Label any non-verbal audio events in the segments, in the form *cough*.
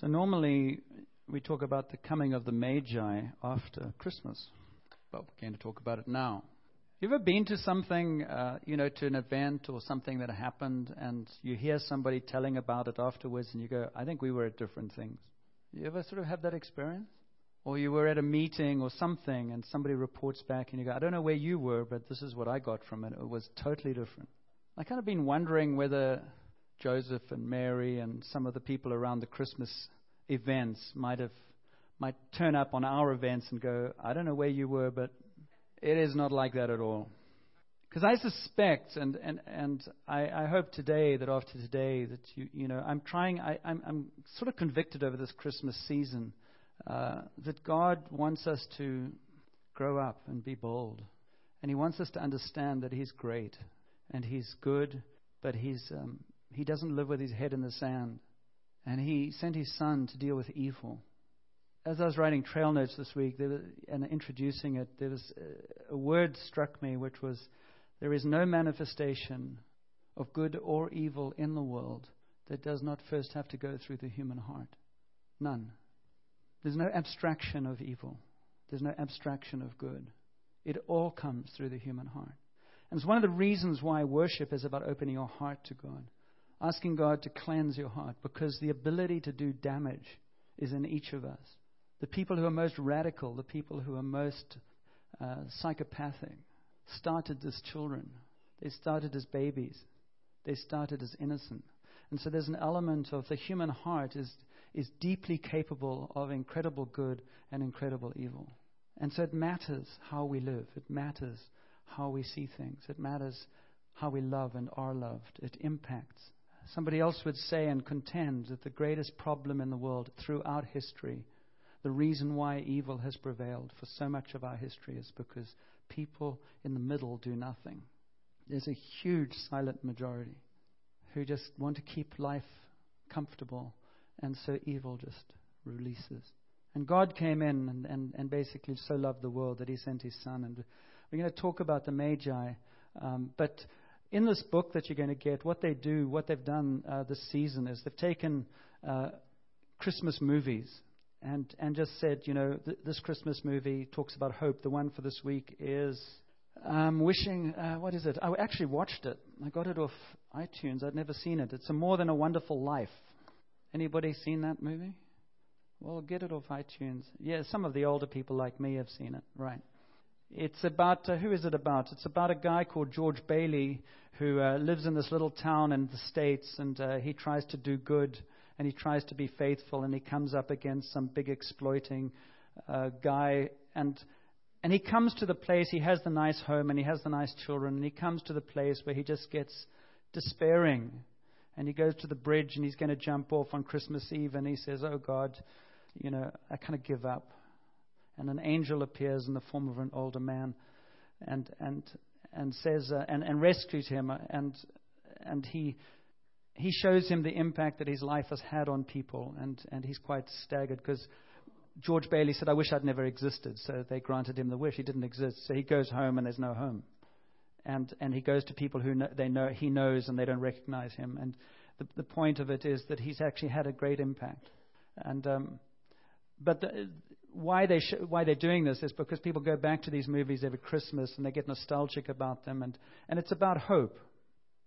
So normally we talk about the coming of the Magi after Christmas, but we're going to talk about it now. You ever been to something, uh, you know, to an event or something that happened, and you hear somebody telling about it afterwards, and you go, "I think we were at different things." You ever sort of have that experience? Or you were at a meeting or something, and somebody reports back, and you go, "I don't know where you were, but this is what I got from it. It was totally different." I kind of been wondering whether Joseph and Mary and some of the people around the Christmas events might have might turn up on our events and go, I don't know where you were, but it is not like that at all. Because I suspect, and, and, and I, I hope today that after today that you, you know, I'm trying, I, I'm, I'm sort of convicted over this Christmas season uh, that God wants us to grow up and be bold. And He wants us to understand that He's great and He's good, but He's, um, He doesn't live with His head in the sand. And He sent His Son to deal with evil as I was writing trail notes this week was, and introducing it, there was a, a word struck me, which was, "There is no manifestation of good or evil in the world that does not first have to go through the human heart. None. There's no abstraction of evil. There's no abstraction of good. It all comes through the human heart. And it's one of the reasons why worship is about opening your heart to God, asking God to cleanse your heart, because the ability to do damage is in each of us. The people who are most radical, the people who are most uh, psychopathic, started as children. They started as babies. They started as innocent. And so there's an element of the human heart is, is deeply capable of incredible good and incredible evil. And so it matters how we live. It matters how we see things. It matters how we love and are loved. It impacts. Somebody else would say and contend that the greatest problem in the world throughout history the reason why evil has prevailed for so much of our history is because people in the middle do nothing. There's a huge silent majority who just want to keep life comfortable, and so evil just releases. And God came in and, and, and basically so loved the world that He sent His Son. And we're going to talk about the Magi. Um, but in this book that you're going to get, what they do, what they've done uh, this season is they've taken uh, Christmas movies and, and just said, you know, th- this Christmas movie talks about hope. The one for this week is um, Wishing, uh, what is it? I actually watched it. I got it off iTunes. I'd never seen it. It's a More Than a Wonderful Life. Anybody seen that movie? Well, get it off iTunes. Yeah, some of the older people like me have seen it, right? It's about, uh, who is it about? It's about a guy called George Bailey who uh, lives in this little town in the States and uh, he tries to do good and he tries to be faithful, and he comes up against some big exploiting uh, guy, and and he comes to the place. He has the nice home, and he has the nice children, and he comes to the place where he just gets despairing, and he goes to the bridge, and he's going to jump off on Christmas Eve, and he says, "Oh God, you know, I kind of give up." And an angel appears in the form of an older man, and and and says uh, and and rescues him, and and he he shows him the impact that his life has had on people, and, and he's quite staggered because George Bailey said, I wish I'd never existed. So they granted him the wish. He didn't exist. So he goes home and there's no home. And, and he goes to people who know, they know, he knows and they don't recognize him. And the, the point of it is that he's actually had a great impact. And, um, but the, why, they sh- why they're doing this is because people go back to these movies every Christmas and they get nostalgic about them. And, and it's about hope.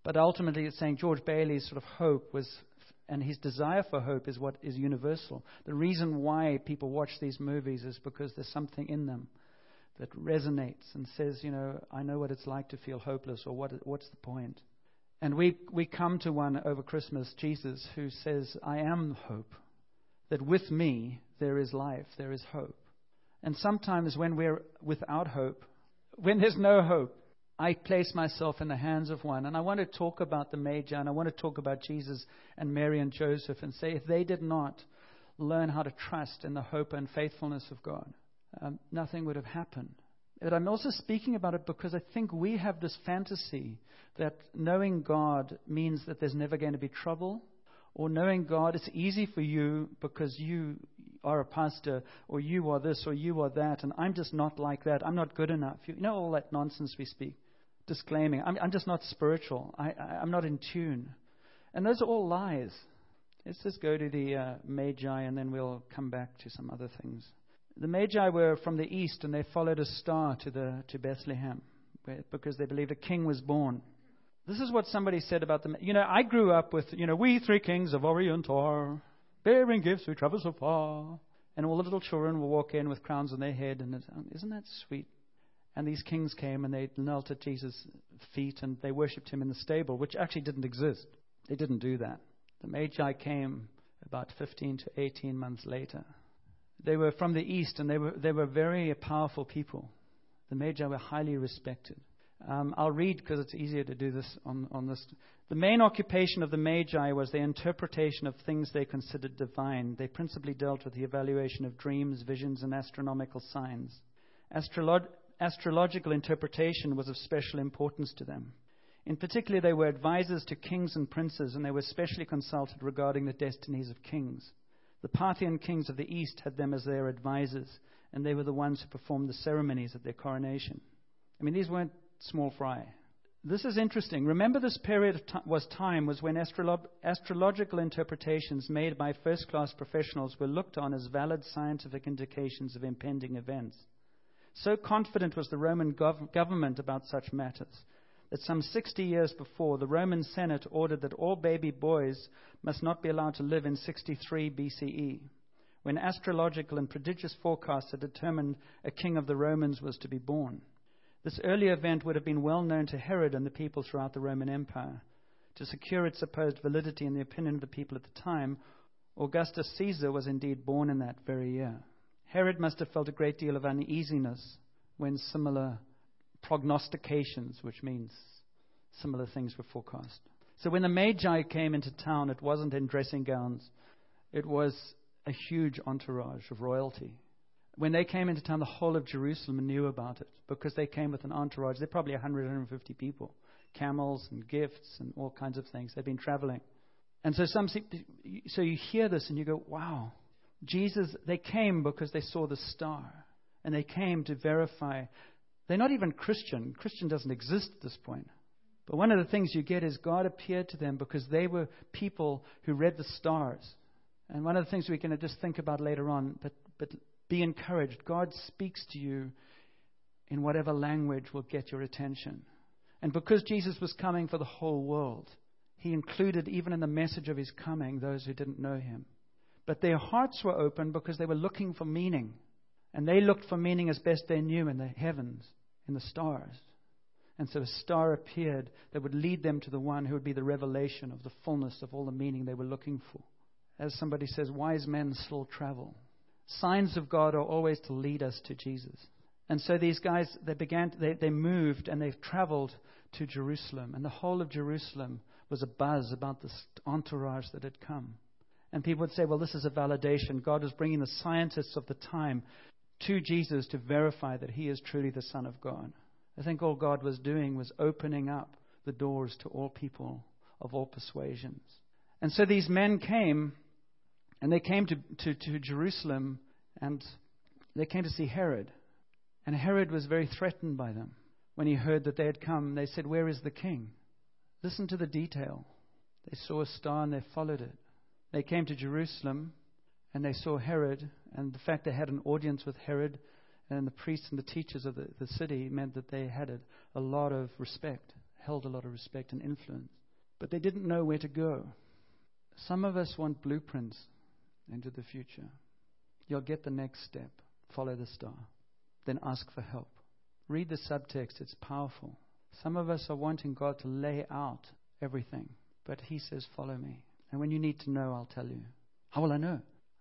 But ultimately, it's saying George Bailey's sort of hope was, and his desire for hope is what is universal. The reason why people watch these movies is because there's something in them that resonates and says, you know, I know what it's like to feel hopeless, or what, what's the point? And we, we come to one over Christmas, Jesus, who says, I am hope. That with me there is life, there is hope. And sometimes when we're without hope, when there's no hope, I place myself in the hands of one. And I want to talk about the Magi, and I want to talk about Jesus and Mary and Joseph and say if they did not learn how to trust in the hope and faithfulness of God, um, nothing would have happened. But I'm also speaking about it because I think we have this fantasy that knowing God means that there's never going to be trouble, or knowing God, it's easy for you because you are a pastor, or you are this, or you are that, and I'm just not like that. I'm not good enough. You know all that nonsense we speak disclaiming, I'm, I'm just not spiritual. I, I, I'm not in tune. And those are all lies. Let's just go to the uh, Magi and then we'll come back to some other things. The Magi were from the east and they followed a star to, the, to Bethlehem because they believed a king was born. This is what somebody said about them. You know, I grew up with, you know, we three kings of Orient are bearing gifts, we travel so far. And all the little children will walk in with crowns on their head, and um, isn't that sweet? And these kings came and they knelt at Jesus' feet and they worshipped him in the stable, which actually didn't exist. They didn't do that. The Magi came about 15 to 18 months later. They were from the east and they were, they were very powerful people. The Magi were highly respected. Um, I'll read because it's easier to do this on, on this. The main occupation of the Magi was their interpretation of things they considered divine. They principally dealt with the evaluation of dreams, visions, and astronomical signs. Astrolog- astrological interpretation was of special importance to them. In particular, they were advisors to kings and princes, and they were specially consulted regarding the destinies of kings. The Parthian kings of the east had them as their advisors, and they were the ones who performed the ceremonies at their coronation. I mean, these weren't small fry. This is interesting. Remember, this period t- was time was when astrolo- astrological interpretations made by first-class professionals were looked on as valid scientific indications of impending events. So confident was the Roman gov- government about such matters that some 60 years before, the Roman Senate ordered that all baby boys must not be allowed to live in 63 BCE, when astrological and prodigious forecasts had determined a king of the Romans was to be born. This early event would have been well known to Herod and the people throughout the Roman Empire. To secure its supposed validity in the opinion of the people at the time, Augustus Caesar was indeed born in that very year. Herod must have felt a great deal of uneasiness when similar prognostications, which means similar things were forecast. So when the Magi came into town, it wasn't in dressing gowns, it was a huge entourage of royalty. When they came into town, the whole of Jerusalem knew about it because they came with an entourage. They're probably 100, 150 people, camels and gifts and all kinds of things. They've been traveling. And so some, so you hear this and you go, wow, Jesus, they came because they saw the star and they came to verify. They're not even Christian. Christian doesn't exist at this point. But one of the things you get is God appeared to them because they were people who read the stars. And one of the things we're going to just think about later on, but, but be encouraged. God speaks to you in whatever language will get your attention. And because Jesus was coming for the whole world, he included, even in the message of his coming, those who didn't know him. But their hearts were open because they were looking for meaning. And they looked for meaning as best they knew in the heavens, in the stars. And so a star appeared that would lead them to the one who would be the revelation of the fullness of all the meaning they were looking for. As somebody says, wise men still travel. Signs of God are always to lead us to Jesus. And so these guys, they began, they, they moved and they've traveled to Jerusalem. And the whole of Jerusalem was a buzz about this entourage that had come. And people would say, well, this is a validation. God is bringing the scientists of the time to Jesus to verify that he is truly the Son of God. I think all God was doing was opening up the doors to all people of all persuasions. And so these men came and they came to, to, to Jerusalem and they came to see Herod. And Herod was very threatened by them. When he heard that they had come, they said, Where is the king? Listen to the detail. They saw a star and they followed it. They came to Jerusalem and they saw Herod, and the fact they had an audience with Herod and the priests and the teachers of the, the city meant that they had a, a lot of respect, held a lot of respect and influence. But they didn't know where to go. Some of us want blueprints into the future. You'll get the next step. Follow the star. Then ask for help. Read the subtext, it's powerful. Some of us are wanting God to lay out everything, but He says, Follow me. And when you need to know, I'll tell you. How will I know?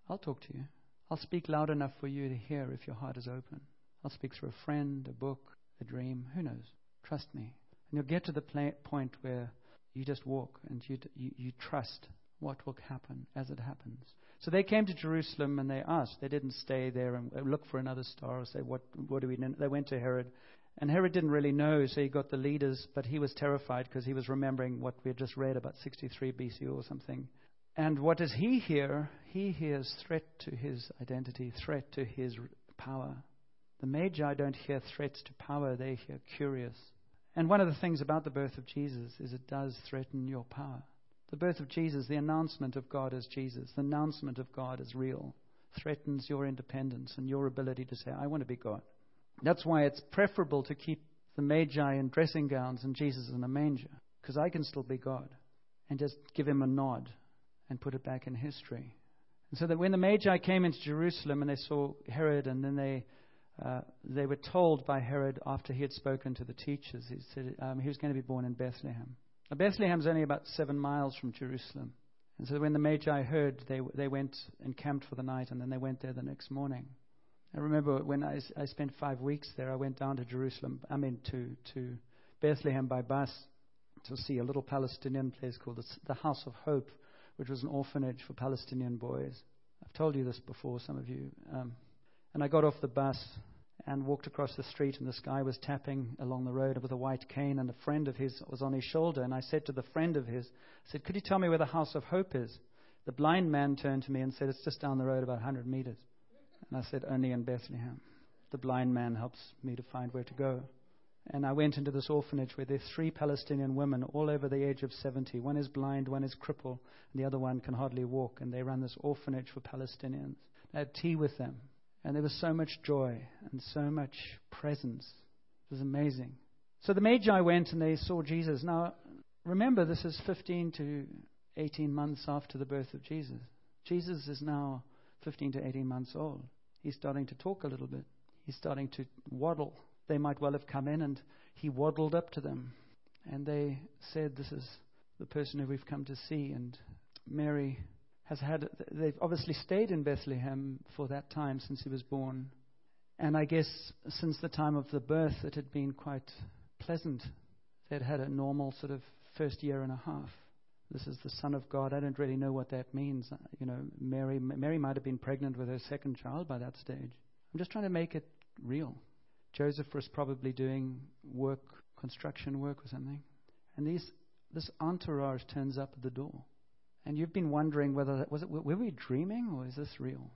I'll talk to you. I'll speak loud enough for you to hear if your heart is open. I'll speak through a friend, a book, a dream. Who knows? Trust me. And you'll get to the point where you just walk and you, you, you trust what will happen as it happens. So they came to Jerusalem and they asked. They didn't stay there and look for another star or say, what, what do we know? They went to Herod. And Herod didn't really know, so he got the leaders, but he was terrified because he was remembering what we had just read about 63 BC or something. And what does he hear? He hears threat to his identity, threat to his power. The Magi don't hear threats to power, they hear curious. And one of the things about the birth of Jesus is it does threaten your power The birth of Jesus, the announcement of God as Jesus, the announcement of God as real, threatens your independence and your ability to say, I want to be God. That's why it's preferable to keep the Magi in dressing gowns and Jesus in a manger, because I can still be God and just give him a nod and put it back in history. And so that when the Magi came into Jerusalem and they saw Herod, and then they uh, they were told by Herod after he had spoken to the teachers, he said um, he was going to be born in Bethlehem. Now, Bethlehem's only about seven miles from Jerusalem. And so when the Magi heard, they, they went and camped for the night, and then they went there the next morning. I remember when I, I spent five weeks there, I went down to Jerusalem, I mean to, to Bethlehem by bus to see a little Palestinian place called the, the House of Hope, which was an orphanage for Palestinian boys. I've told you this before, some of you. Um, and I got off the bus and walked across the street, and this guy was tapping along the road with a white cane, and a friend of his was on his shoulder. And I said to the friend of his, I said, Could you tell me where the House of Hope is? The blind man turned to me and said, It's just down the road about 100 meters. And I said, Only in Bethlehem. The blind man helps me to find where to go. And I went into this orphanage where there are three Palestinian women, all over the age of 70. One is blind, one is crippled, and the other one can hardly walk. And they run this orphanage for Palestinians. I had tea with them. And there was so much joy and so much presence. It was amazing. So the Magi went and they saw Jesus. Now, remember, this is 15 to 18 months after the birth of Jesus. Jesus is now 15 to 18 months old. He's starting to talk a little bit. He's starting to waddle. They might well have come in and he waddled up to them. And they said, This is the person who we've come to see. And Mary has had, they've obviously stayed in Bethlehem for that time since he was born. And I guess since the time of the birth, it had been quite pleasant. They'd had a normal sort of first year and a half. This is the Son of God. I don't really know what that means. Uh, you know, Mary, Mary might have been pregnant with her second child by that stage. I'm just trying to make it real. Joseph was probably doing work, construction work or something. And these, this entourage turns up at the door. And you've been wondering whether that was it, were we dreaming or is this real?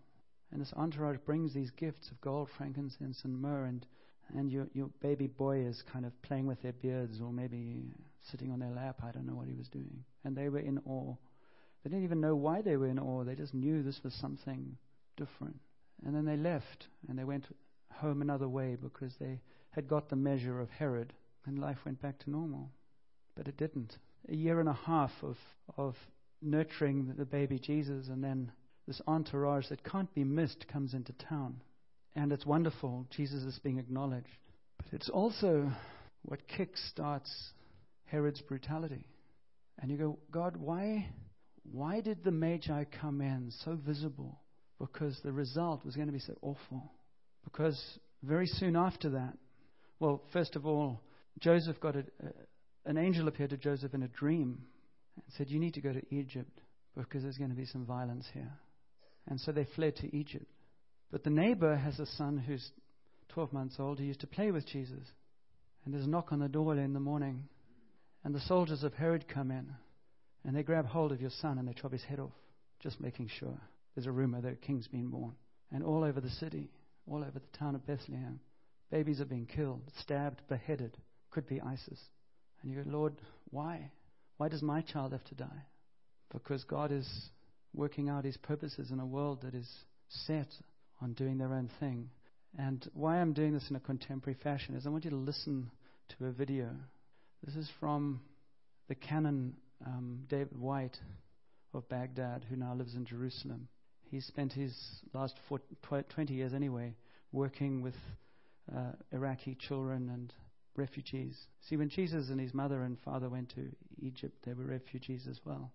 And this entourage brings these gifts of gold, frankincense, and myrrh, and and your your baby boy is kind of playing with their beards or maybe sitting on their lap. I don't know what he was doing. And they were in awe. They didn't even know why they were in awe. They just knew this was something different. And then they left and they went home another way because they had got the measure of Herod and life went back to normal. But it didn't. A year and a half of, of nurturing the baby Jesus, and then this entourage that can't be missed comes into town. And it's wonderful. Jesus is being acknowledged. But it's also what kick starts Herod's brutality. And you go, God, why, why did the Magi come in so visible? Because the result was going to be so awful. Because very soon after that, well, first of all, Joseph got a, an angel appeared to Joseph in a dream and said, You need to go to Egypt because there's going to be some violence here. And so they fled to Egypt. But the neighbor has a son who's 12 months old who used to play with Jesus. And there's a knock on the door in the morning. And the soldiers of Herod come in. And they grab hold of your son and they chop his head off, just making sure. There's a rumor that a king's been born. And all over the city, all over the town of Bethlehem, babies are being killed, stabbed, beheaded. Could be ISIS. And you go, Lord, why? Why does my child have to die? Because God is working out his purposes in a world that is set on doing their own thing. And why I'm doing this in a contemporary fashion is I want you to listen to a video. This is from the canon um, David White of Baghdad, who now lives in Jerusalem. He spent his last four, tw- 20 years anyway working with uh, Iraqi children and refugees. See, when Jesus and his mother and father went to Egypt, they were refugees as well.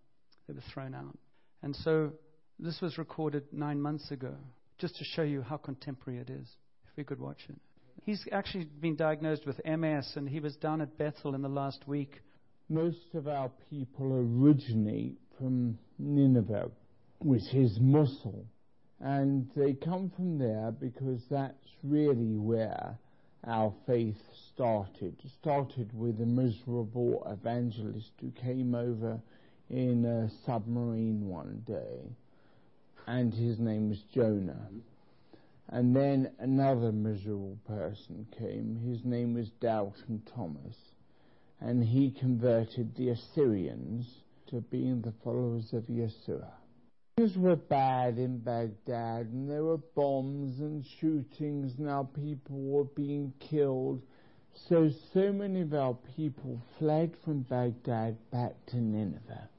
They were thrown out. And so this was recorded nine months ago, just to show you how contemporary it is, if we could watch it. He's actually been diagnosed with MS, and he was down at Bethel in the last week. Most of our people originate from Nineveh, which is Mosul. And they come from there because that's really where our faith started. It started with a miserable evangelist who came over in a submarine one day, and his name was Jonah. And then another miserable person came. His name was Doubting Thomas. And he converted the Assyrians to being the followers of Yeshua. Things were bad in Baghdad, and there were bombs and shootings. Now people were being killed. So, so many of our people fled from Baghdad back to Nineveh,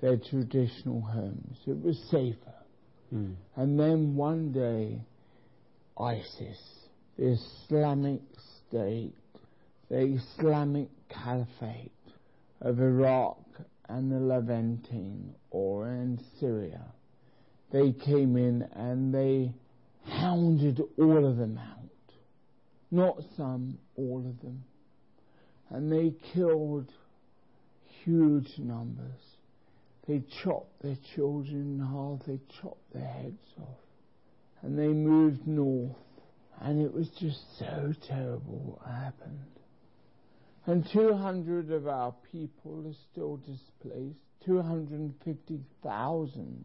their traditional homes. It was safer. Mm. And then one day, ISIS, the Islamic State, the Islamic Caliphate of Iraq and the Levantine or in Syria, they came in and they hounded all of them out. Not some, all of them. And they killed huge numbers. They chopped their children in half, they chopped their heads off. And they moved north. And it was just so terrible what happened. And 200 of our people are still displaced. 250,000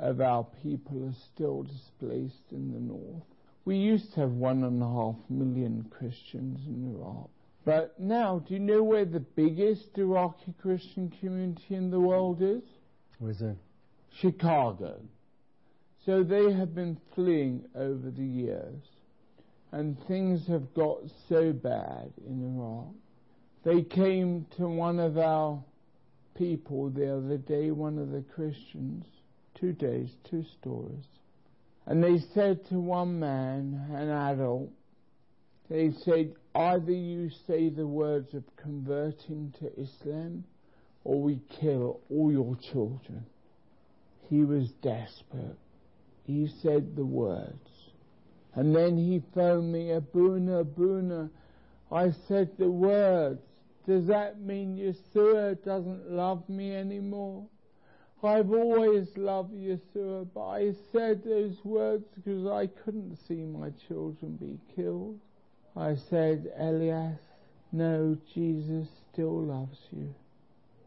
of our people are still displaced in the north. We used to have one and a half million Christians in Iraq. But now, do you know where the biggest Iraqi Christian community in the world is? Where's that? Chicago. So they have been fleeing over the years, and things have got so bad in Iraq. They came to one of our people the other day, one of the Christians, two days, two stories. And they said to one man, an adult, they said, either you say the words of converting to Islam or we kill all your children. He was desperate. He said the words. And then he phoned me, Abuna, Abuna. I said the words. Does that mean Yeshua doesn't love me anymore? I've always loved Yeshua, but I said those words because I couldn't see my children be killed. I said, Elias, no, Jesus still loves you.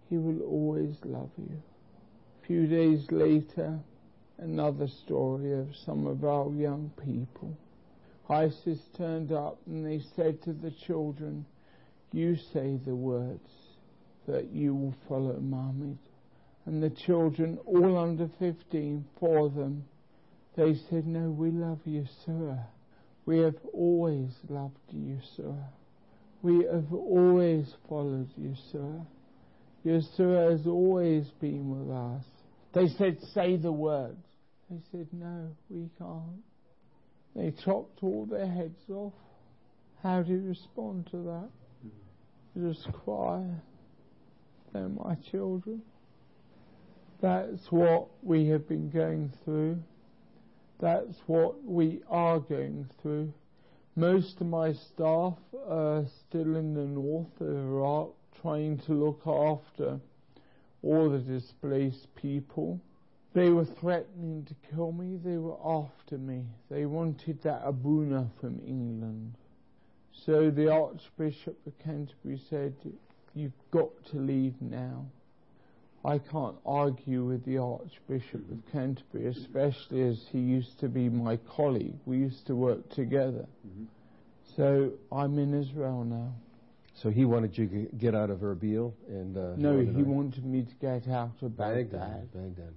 He will always love you. A few days later, another story of some of our young people. ISIS turned up and they said to the children, You say the words that you will follow Muhammad. And the children, all under 15, four of them, they said, No, we love you, sir. We have always loved you, sir. We have always followed you, sir. Your sir has always been with us. They said, Say the words. They said, No, we can't. They chopped all their heads off. How do you respond to that? You just cry. They're my children. That's what we have been going through. That's what we are going through. Most of my staff are still in the north of Iraq trying to look after all the displaced people. They were threatening to kill me. They were after me. They wanted that Abuna from England. So the Archbishop of Canterbury said, You've got to leave now. I can't argue with the Archbishop of Canterbury, especially as he used to be my colleague. We used to work together. Mm-hmm. So I'm in Israel now. So he wanted you to get out of Erbil and. Uh, No, he wanted me to get out of Baghdad. Baghdad. Baghdad.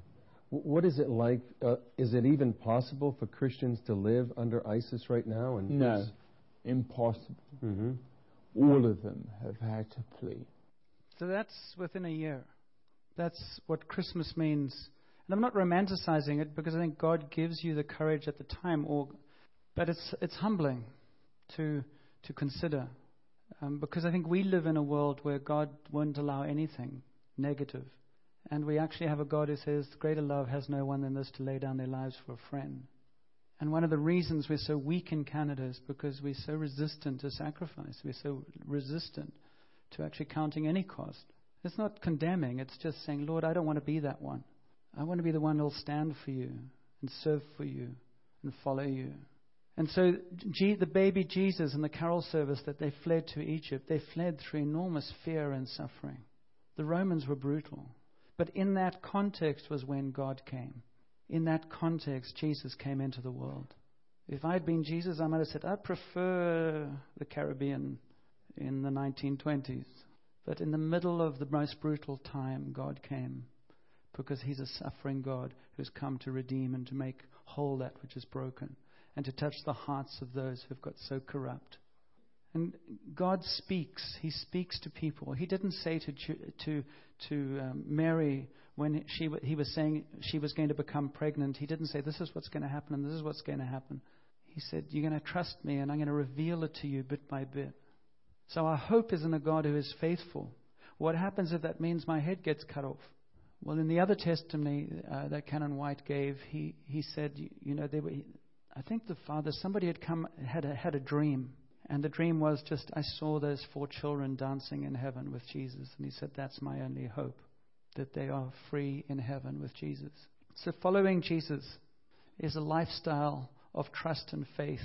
W- What is it like? Uh, is it even possible for Christians to live under ISIS right now? And No, impossible. hmm All of them have had to flee. So that's within a year. That's what Christmas means. And I'm not romanticizing it because I think God gives you the courage at the time, or, but it's, it's humbling to, to consider. Um, because I think we live in a world where God won't allow anything negative. And we actually have a God who says, Greater love has no one than this to lay down their lives for a friend. And one of the reasons we're so weak in Canada is because we're so resistant to sacrifice. We're so resistant to actually counting any cost. It's not condemning, it's just saying, Lord, I don't want to be that one. I want to be the one who'll stand for you and serve for you and follow you. And so, G- the baby Jesus and the carol service that they fled to Egypt, they fled through enormous fear and suffering. The Romans were brutal. But in that context was when God came. In that context, Jesus came into the world. If I'd been Jesus, I might have said, I prefer the Caribbean in the 1920s. But in the middle of the most brutal time, God came because He's a suffering God who's come to redeem and to make whole that which is broken and to touch the hearts of those who've got so corrupt. And God speaks. He speaks to people. He didn't say to, to, to um, Mary when she, he was saying she was going to become pregnant, he didn't say, This is what's going to happen and this is what's going to happen. He said, You're going to trust me and I'm going to reveal it to you bit by bit. So our hope is in a God who is faithful. What happens if that means my head gets cut off? Well, in the other testimony uh, that Canon White gave, he, he said, you, know, they were, I think the father, somebody had come, had a, had a dream. And the dream was just, I saw those four children dancing in heaven with Jesus. And he said, That's my only hope, that they are free in heaven with Jesus. So following Jesus is a lifestyle of trust and faith.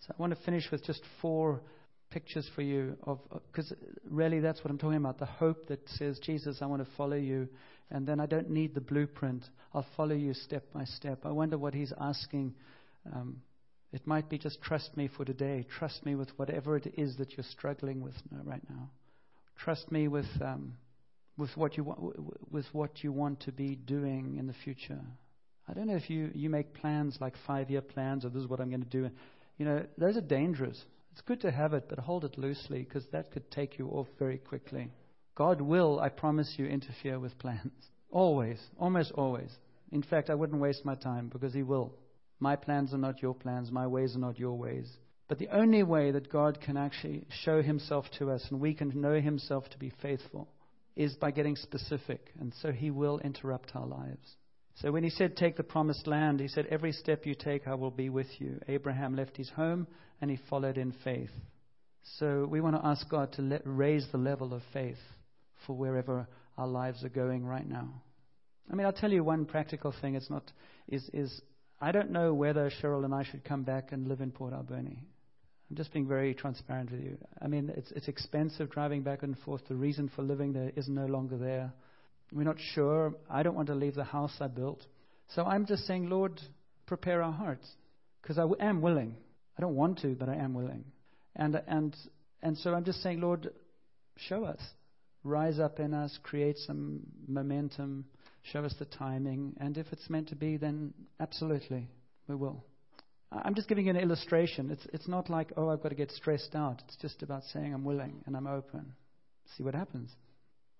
So I want to finish with just four pictures for you of because really that's what I'm talking about the hope that says Jesus I want to follow you and then I don't need the blueprint I'll follow you step by step I wonder what he's asking um, it might be just trust me for today trust me with whatever it is that you're struggling with right now trust me with um, with what you want with what you want to be doing in the future I don't know if you you make plans like five year plans or this is what I'm going to do you know those are dangerous it's good to have it, but hold it loosely because that could take you off very quickly. God will, I promise you, interfere with plans. *laughs* Always, almost always. In fact, I wouldn't waste my time because He will. My plans are not your plans, my ways are not your ways. But the only way that God can actually show Himself to us and we can know Himself to be faithful is by getting specific. And so He will interrupt our lives. So when he said, Take the promised land, he said, Every step you take, I will be with you. Abraham left his home and he followed in faith. So we want to ask God to let, raise the level of faith for wherever our lives are going right now. I mean, I'll tell you one practical thing. It's not, is, is I don't know whether Cheryl and I should come back and live in Port Alberni. I'm just being very transparent with you. I mean, it's, it's expensive driving back and forth. The reason for living there is no longer there. We're not sure. I don't want to leave the house I built. So I'm just saying, Lord, prepare our hearts. Because I w- am willing. I don't want to, but I am willing. And, and, and so I'm just saying, Lord, show us. Rise up in us, create some momentum, show us the timing. And if it's meant to be, then absolutely, we will. I'm just giving you an illustration. It's, it's not like, oh, I've got to get stressed out. It's just about saying I'm willing and I'm open. See what happens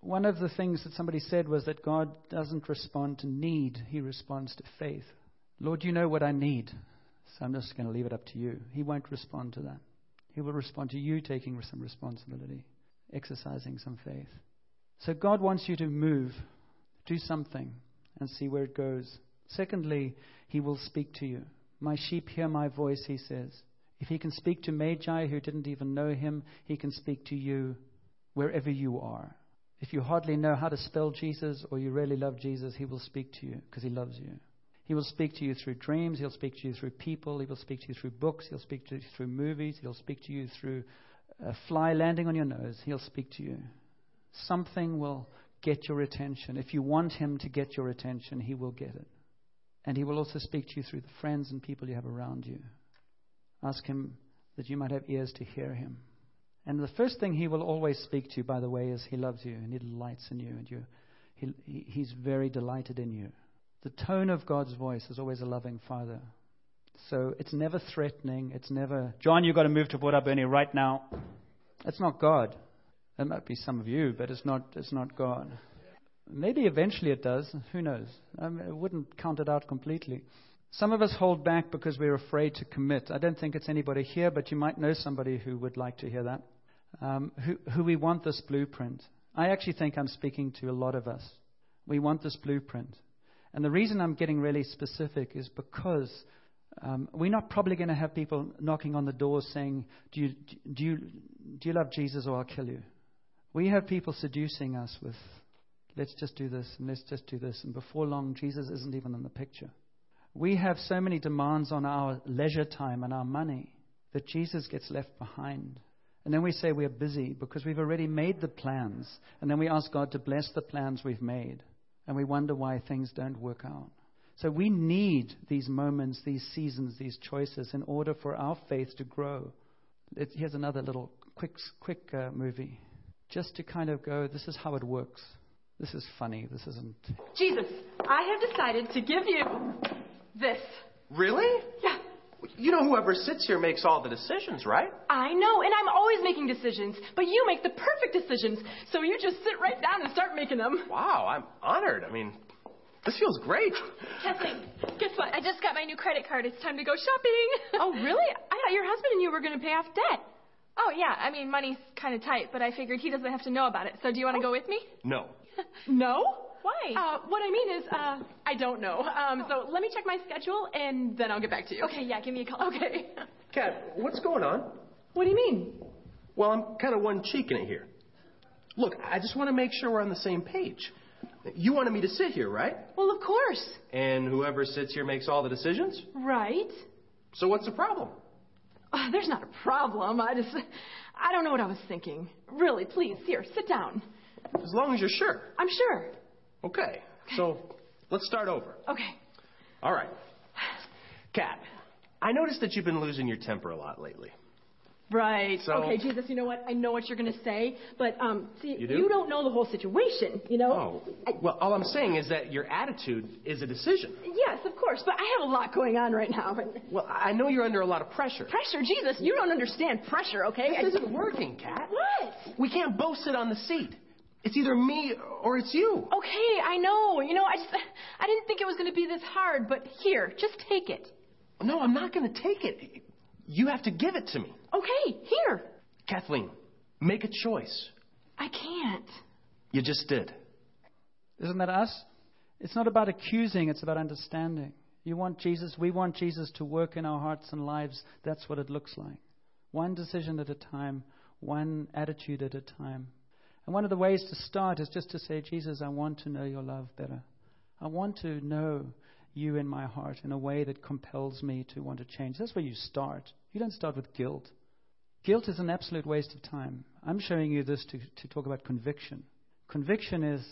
one of the things that somebody said was that God doesn't respond to need, He responds to faith. Lord, you know what I need, so I'm just going to leave it up to you. He won't respond to that. He will respond to you taking some responsibility, exercising some faith. So God wants you to move, do something, and see where it goes. Secondly, He will speak to you. My sheep hear my voice, He says. If He can speak to Magi who didn't even know Him, He can speak to you wherever you are. If you hardly know how to spell Jesus or you really love Jesus, he will speak to you because he loves you. He will speak to you through dreams. He'll speak to you through people. He will speak to you through books. He'll speak to you through movies. He'll speak to you through a fly landing on your nose. He'll speak to you. Something will get your attention. If you want him to get your attention, he will get it. And he will also speak to you through the friends and people you have around you. Ask him that you might have ears to hear him. And the first thing he will always speak to you, by the way, is he loves you and he delights in you and you, he, he's very delighted in you. The tone of God's voice is always a loving father. So it's never threatening. It's never, John, you've got to move to Port Alberni right now. It's not God. It might be some of you, but it's not, it's not God. Maybe eventually it does. Who knows? I, mean, I wouldn't count it out completely. Some of us hold back because we're afraid to commit. I don't think it's anybody here, but you might know somebody who would like to hear that, um, who, who we want this blueprint. I actually think I'm speaking to a lot of us. We want this blueprint. And the reason I'm getting really specific is because um, we're not probably going to have people knocking on the door saying, do you, do, you, do you love Jesus or I'll kill you? We have people seducing us with, let's just do this and let's just do this. And before long, Jesus isn't even in the picture. We have so many demands on our leisure time and our money that Jesus gets left behind. And then we say we're busy because we've already made the plans. And then we ask God to bless the plans we've made. And we wonder why things don't work out. So we need these moments, these seasons, these choices in order for our faith to grow. It, here's another little quick, quick uh, movie. Just to kind of go, this is how it works. This is funny. This isn't. Jesus, I have decided to give you this. Really? Yeah, You know, whoever sits here makes all the decisions, right? I know, and I'm always making decisions, but you make the perfect decisions. So you just sit right down and start making them. Wow, I'm honored. I mean, this feels great. Kathleen, guess what? I just got my new credit card. It's time to go shopping. Oh, really? *laughs* I thought your husband and you were going to pay off debt. Oh, yeah. I mean, money's kind of tight, but I figured he doesn't have to know about it. So do you want to go with me? No. *laughs* No? Why? Uh, what I mean is, uh, I don't know. Um, so let me check my schedule and then I'll get back to you. okay, yeah, give me a call. Okay. *laughs* Kat, what's going on? What do you mean? Well, I'm kind of one cheek in it here. Look, I just want to make sure we're on the same page. You wanted me to sit here, right? Well, of course. And whoever sits here makes all the decisions? Right. So what's the problem? Uh, there's not a problem. I just, I don't know what I was thinking. Really, please, here, sit down. As long as you're sure. I'm sure. Okay. So let's start over. Okay. All right. Kat, I noticed that you've been losing your temper a lot lately. Right. So- okay, Jesus, you know what? I know what you're going to say, but um, see, You do? don't know the whole situation, you know? Oh, well, all I'm saying is that your attitude is a decision. Yes, of course, but I have a lot going on right now. *laughs* Well, I know you're under a lot of pressure. Pressure, Jesus, you don't understand pressure, okay? This isn't working, Kat. What? We can't both sit on the seat. It's either me or it's you. Okay, I know. You know, I just, *laughs* I didn't think it was going to be this hard, but here, just take it. No, I'm not going to take it. You have to give it to me. Okay, here. Kathleen, make a choice. I can't. You just did. Isn't that us? It's not about accusing, it's about understanding. You want Jesus, we want Jesus to work in our hearts and lives. That's what it looks like. One decision at a time, one attitude at a time. And one of the ways to start is just to say, Jesus, I want to know your love better. I want to know you in my heart in a way that compels me to want to change. That's where you start. You don't start with guilt. Guilt is an absolute waste of time. I'm showing you this to, to talk about conviction. Conviction is,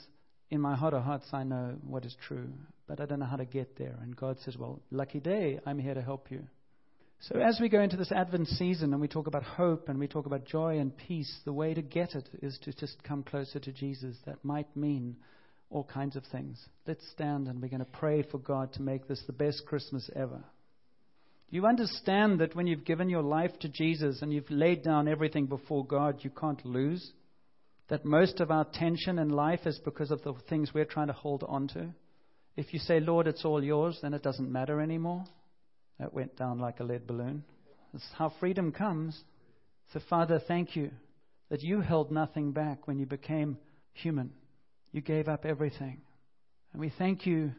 in my heart of hearts, I know what is true, but I don't know how to get there. And God says, Well, lucky day, I'm here to help you. So, as we go into this Advent season and we talk about hope and we talk about joy and peace, the way to get it is to just come closer to Jesus. That might mean all kinds of things. Let's stand and we're going to pray for God to make this the best Christmas ever. You understand that when you've given your life to Jesus and you've laid down everything before God, you can't lose? That most of our tension in life is because of the things we're trying to hold on to? If you say, Lord, it's all yours, then it doesn't matter anymore. That went down like a lead balloon. That's how freedom comes. So, Father, thank you that you held nothing back when you became human. You gave up everything. And we thank you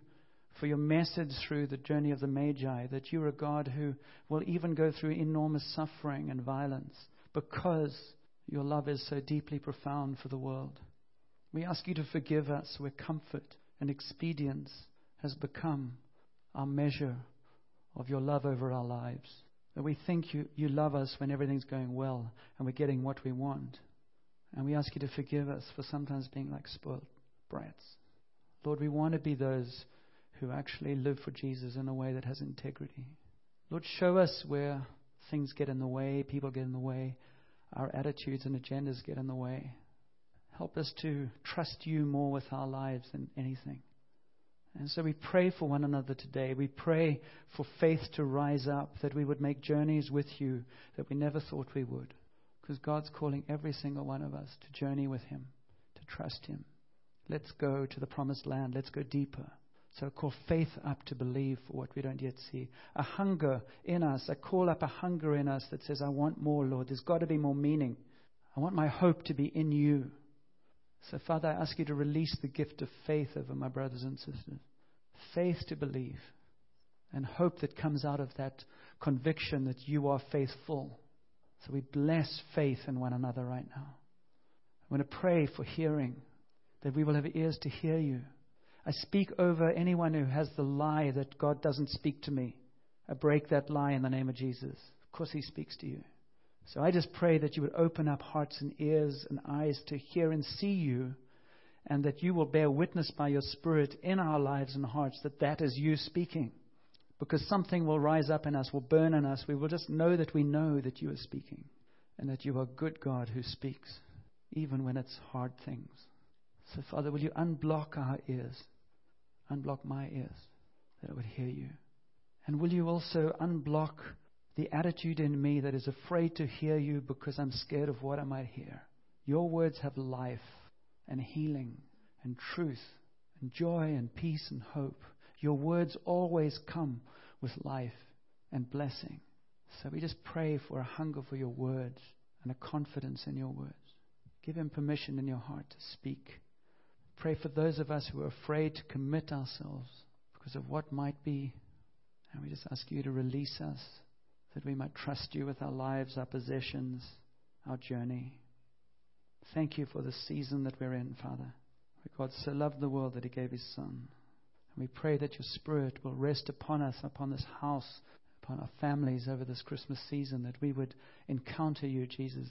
for your message through the journey of the Magi that you're a God who will even go through enormous suffering and violence because your love is so deeply profound for the world. We ask you to forgive us where comfort and expedience has become our measure of your love over our lives. That we think you, you love us when everything's going well and we're getting what we want. And we ask you to forgive us for sometimes being like spoiled brats. Lord, we want to be those who actually live for Jesus in a way that has integrity. Lord, show us where things get in the way, people get in the way, our attitudes and agendas get in the way. Help us to trust you more with our lives than anything. And so we pray for one another today. We pray for faith to rise up, that we would make journeys with you that we never thought we would. Because God's calling every single one of us to journey with Him, to trust Him. Let's go to the promised land. Let's go deeper. So call faith up to believe for what we don't yet see. A hunger in us. I call up a hunger in us that says, I want more, Lord. There's got to be more meaning. I want my hope to be in you. So, Father, I ask you to release the gift of faith over my brothers and sisters. Faith to believe. And hope that comes out of that conviction that you are faithful. So we bless faith in one another right now. I want to pray for hearing, that we will have ears to hear you. I speak over anyone who has the lie that God doesn't speak to me. I break that lie in the name of Jesus. Of course, He speaks to you. So I just pray that you would open up hearts and ears and eyes to hear and see you, and that you will bear witness by your Spirit in our lives and hearts that that is you speaking. Because something will rise up in us, will burn in us. We will just know that we know that you are speaking, and that you are good God who speaks. even when it's hard things. So, Father, will you unblock our ears? Unblock my ears that I would hear you. And will you also unblock the attitude in me that is afraid to hear you because I'm scared of what I might hear? Your words have life and healing and truth and joy and peace and hope. Your words always come with life and blessing. So we just pray for a hunger for your words and a confidence in your words. Give him permission in your heart to speak. Pray for those of us who are afraid to commit ourselves because of what might be. And we just ask you to release us that we might trust you with our lives, our possessions, our journey. Thank you for the season that we're in, Father. God so loved the world that he gave his Son. And we pray that your Spirit will rest upon us, upon this house, upon our families over this Christmas season, that we would encounter you, Jesus,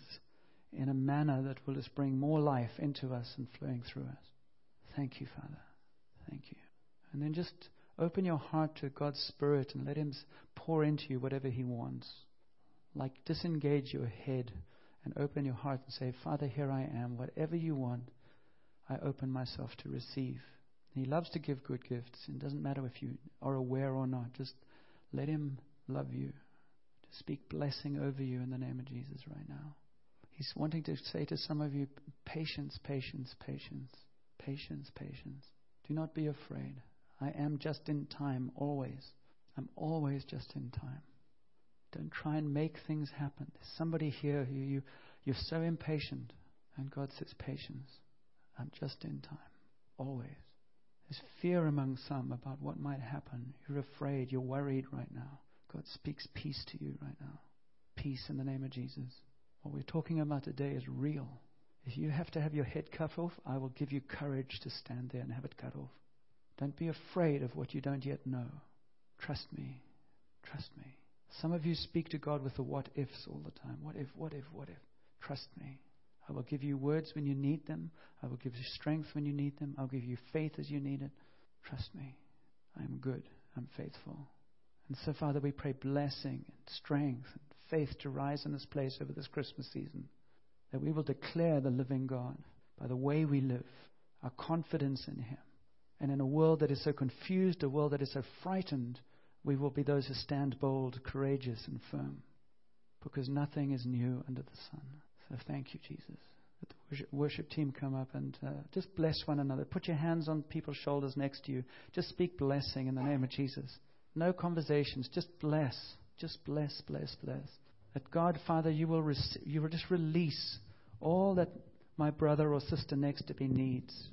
in a manner that will just bring more life into us and flowing through us. Thank you, Father. Thank you. And then just open your heart to God's Spirit and let Him pour into you whatever He wants. Like disengage your head and open your heart and say, Father, here I am. Whatever you want, I open myself to receive. He loves to give good gifts. It doesn't matter if you are aware or not. Just let Him love you, to speak blessing over you in the name of Jesus right now. He's wanting to say to some of you, patience, patience, patience, patience, patience. Do not be afraid. I am just in time, always. I'm always just in time. Don't try and make things happen. There's somebody here who you, you're so impatient, and God says, patience. I'm just in time, always. There's fear among some about what might happen. You're afraid, you're worried right now. God speaks peace to you right now. Peace in the name of Jesus. What we're talking about today is real. If you have to have your head cut off, I will give you courage to stand there and have it cut off. Don't be afraid of what you don't yet know. Trust me. Trust me. Some of you speak to God with the what ifs all the time. What if, what if, what if? Trust me. I will give you words when you need them. I will give you strength when you need them. I'll give you faith as you need it. Trust me. I am good. I'm faithful. And so, Father, we pray blessing and strength and faith to rise in this place over this Christmas season. That we will declare the living God by the way we live, our confidence in Him. And in a world that is so confused, a world that is so frightened, we will be those who stand bold, courageous, and firm. Because nothing is new under the sun. So thank you, Jesus. Let the worship, team come up and uh, just bless one another. Put your hands on people's shoulders next to you. Just speak blessing in the name of Jesus. No conversations. Just bless. Just bless, bless, bless. That God, Father, you will, rec- you will just release all that my brother or sister next to me needs.